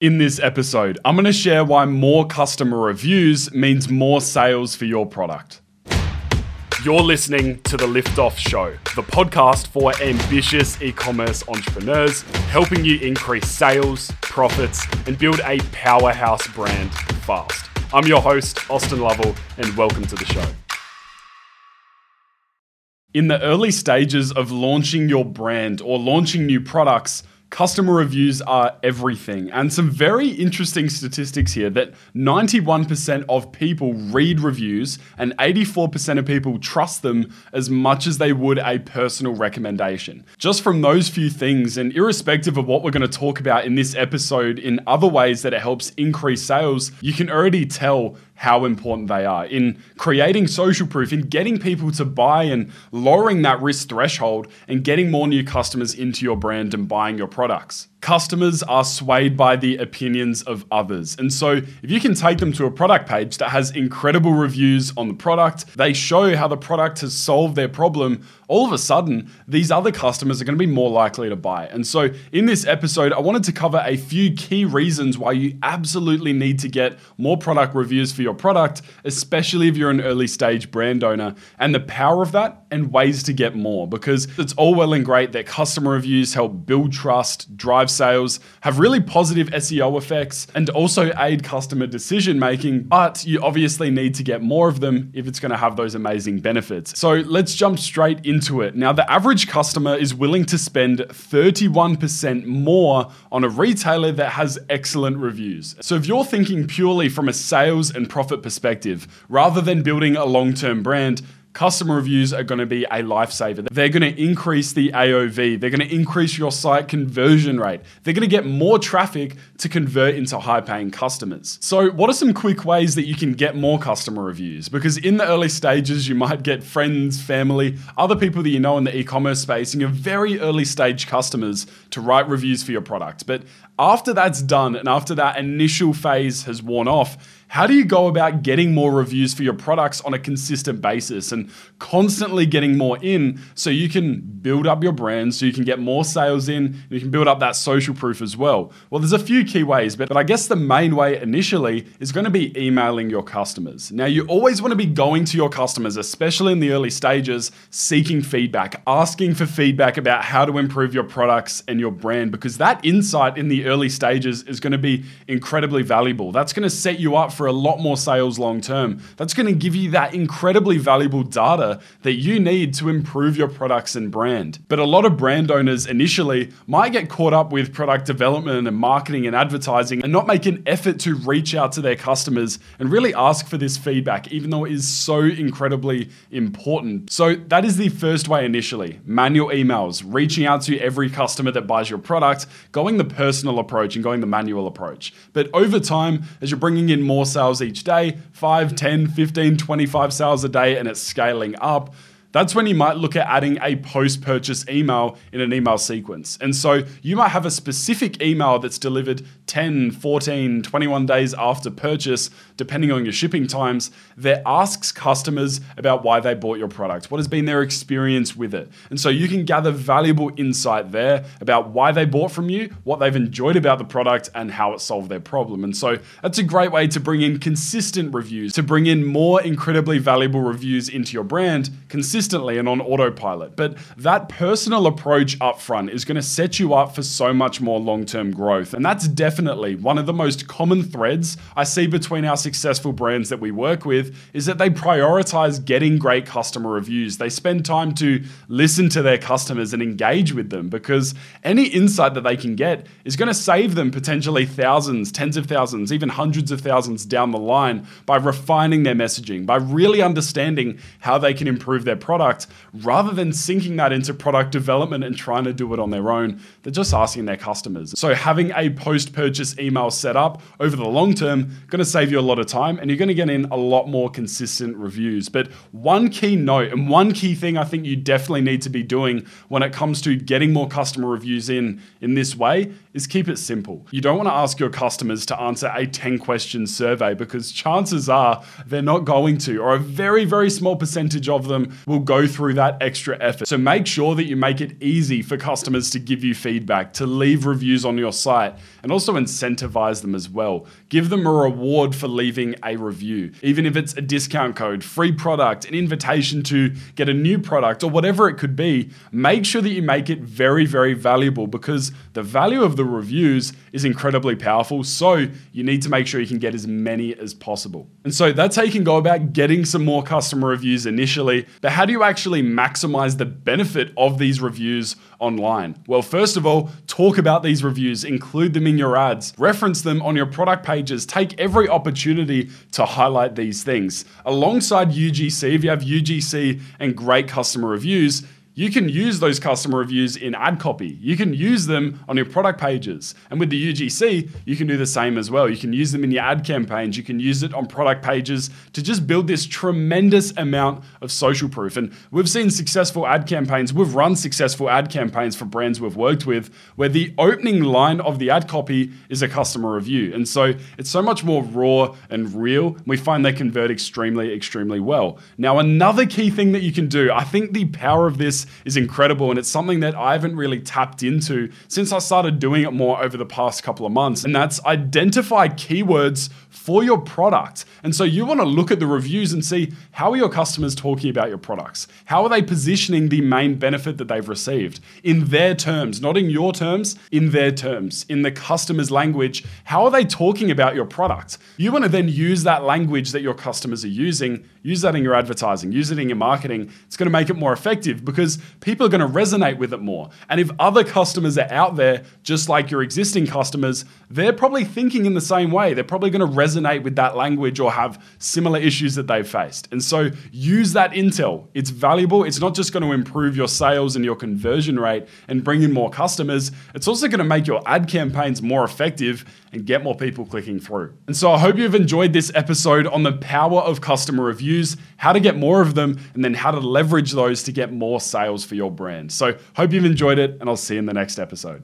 In this episode, I'm going to share why more customer reviews means more sales for your product. You're listening to The Liftoff Show, the podcast for ambitious e commerce entrepreneurs, helping you increase sales, profits, and build a powerhouse brand fast. I'm your host, Austin Lovell, and welcome to the show. In the early stages of launching your brand or launching new products, customer reviews are everything. And some very interesting statistics here that 91% of people read reviews and 84% of people trust them as much as they would a personal recommendation. Just from those few things, and irrespective of what we're going to talk about in this episode in other ways that it helps increase sales, you can already tell how important they are in creating social proof, in getting people to buy and lowering that risk threshold and getting more new customers into your brand and buying your products. Customers are swayed by the opinions of others. And so, if you can take them to a product page that has incredible reviews on the product, they show how the product has solved their problem, all of a sudden, these other customers are going to be more likely to buy. And so, in this episode, I wanted to cover a few key reasons why you absolutely need to get more product reviews for your product, especially if you're an early stage brand owner, and the power of that and ways to get more. Because it's all well and great that customer reviews help build trust, drive sales, have really positive SEO effects, and also aid customer decision making. But you obviously need to get more of them if it's going to have those amazing benefits. So let's jump straight into it. Now, the average customer is willing to spend 31% more on a retailer that has excellent reviews. So if you're thinking purely from a sales and profit perspective, rather than building a long term brand, customer reviews are going to be a lifesaver. They're going to increase the AOV. They're going to increase your site conversion rate. They're going to get more traffic to convert into high paying customers. So, what are some quick ways that you can get more customer reviews? Because in the early stages, you might get friends, family, other people that you know in the e commerce space, and your very early stage customers to write reviews for your product. But after that's done and after that initial phase has worn off, how do you go about getting more reviews for your products on a consistent basis and constantly getting more in so you can build up your brand, so you can get more sales in, and you can build up that social proof as well? Well, there's a few key ways, but, I guess the main way initially is going to be emailing your customers. Now, you always want to be going to your customers, especially in the early stages, seeking feedback, asking for feedback about how to improve your products and your brand, because that insight in the early stages is going to be incredibly valuable. That's going to set you up for a lot more sales long term. That's going to give you that incredibly valuable data that you need to improve your products and brand. But a lot of brand owners initially might get caught up with product development and marketing and advertising and not make an effort to reach out to their customers and really ask for this feedback, even though it is so incredibly important. So, that is the first way initially manual emails, reaching out to every customer that buys your product, going the personal approach and going the manual approach. But over time, as you're bringing in more sales each day 5, 10, 15, 25 sales a day, and it's scaling up that's when you might look at adding a post purchase email in an email sequence. And so you might have a specific email that's delivered 10, 14, 21 days after purchase, depending on your shipping times, that asks customers about why they bought your product, what has been their experience with it. And so you can gather valuable insight there about why they bought from you, what they've enjoyed about the product, and how it solved their problem. And so that's a great way to bring in consistent reviews, to bring in more incredibly valuable reviews into your brand consistently and on autopilot. But that personal approach up front is going to set you up for so much more long term growth. And that's definitely one of the most common threads I see between our successful brands that we work with is that they prioritize getting great customer reviews. They spend time to listen to their customers and engage with them because any insight that they can get is going to save them potentially thousands, tens of thousands, even hundreds of thousands down the line by refining their messaging, by really understanding how they can improve their product rather than sinking that into product development and trying to do it on their own. They're just asking their customers. So having a post purchase email set up over the long term going to save you a lot of time and you're going to get in a lot more consistent reviews. But one key note and one key thing I think you definitely need to be doing when it comes to getting more customer reviews in in this way is keep it simple. You don't want to ask your customers to answer a 10 question survey because chances are they're not going to or a very very small percentage of them will will go through that extra effort. So make sure that you make it easy for customers to give you feedback, to leave reviews on your site, and also incentivize them as well. Give them a reward for leaving a review, even if it's a discount code, free product, an invitation to get a new product, or whatever it could be. Make sure that you make it very, very valuable because the value of the reviews is incredibly powerful. So you need to make sure you can get as many as possible. And so that's how you can go about getting some more customer reviews initially. But how do you actually maximize the benefit of these reviews online? Well, first of all, talk about these reviews, include them in your ads, reference them on your product pages, take every opportunity to highlight these things. Alongside UGC, if you have UGC and great customer reviews, you can use those customer reviews in ad copy. You can use them on your product pages. And with the UGC, you can do the same as well. You can use them in your ad campaigns. You can use it on product pages to just build this tremendous amount of social proof. And we've seen successful ad campaigns. We've run successful ad campaigns for brands we've worked with where the opening line of the ad copy is a customer review. And so it's so much more raw and real. We find they convert extremely, extremely well. Now, another key thing that you can do, I think the power of this is incredible. And it's something that I haven't really tapped into since I started doing it more over the past couple of months. And that's identify keywords for your product. And so you want to look at the reviews and see how are your customers talking about your products? How are they positioning the main benefit that they've received in their terms, not in your terms, in their terms, in the customer's language? How are they talking about your product? You want to then use that language that your customers are using, use that in your advertising, use it in your marketing. It's going to make it more effective because people are going to resonate with it more. And if other customers are out there, just like your existing customers, they're probably thinking in the same way. They're probably going to resonate with that language or have similar issues that they've faced. And so use that intel. It's valuable. It's not just going to improve your sales and your conversion rate and bring in more customers, it's also going to make your ad campaigns more effective and get more people clicking through. And so I hope you've enjoyed this episode on the power of customer reviews, how to get more of them, and then how to leverage those to get more sales for your brand. So hope you've enjoyed it, and I'll see you in the next episode.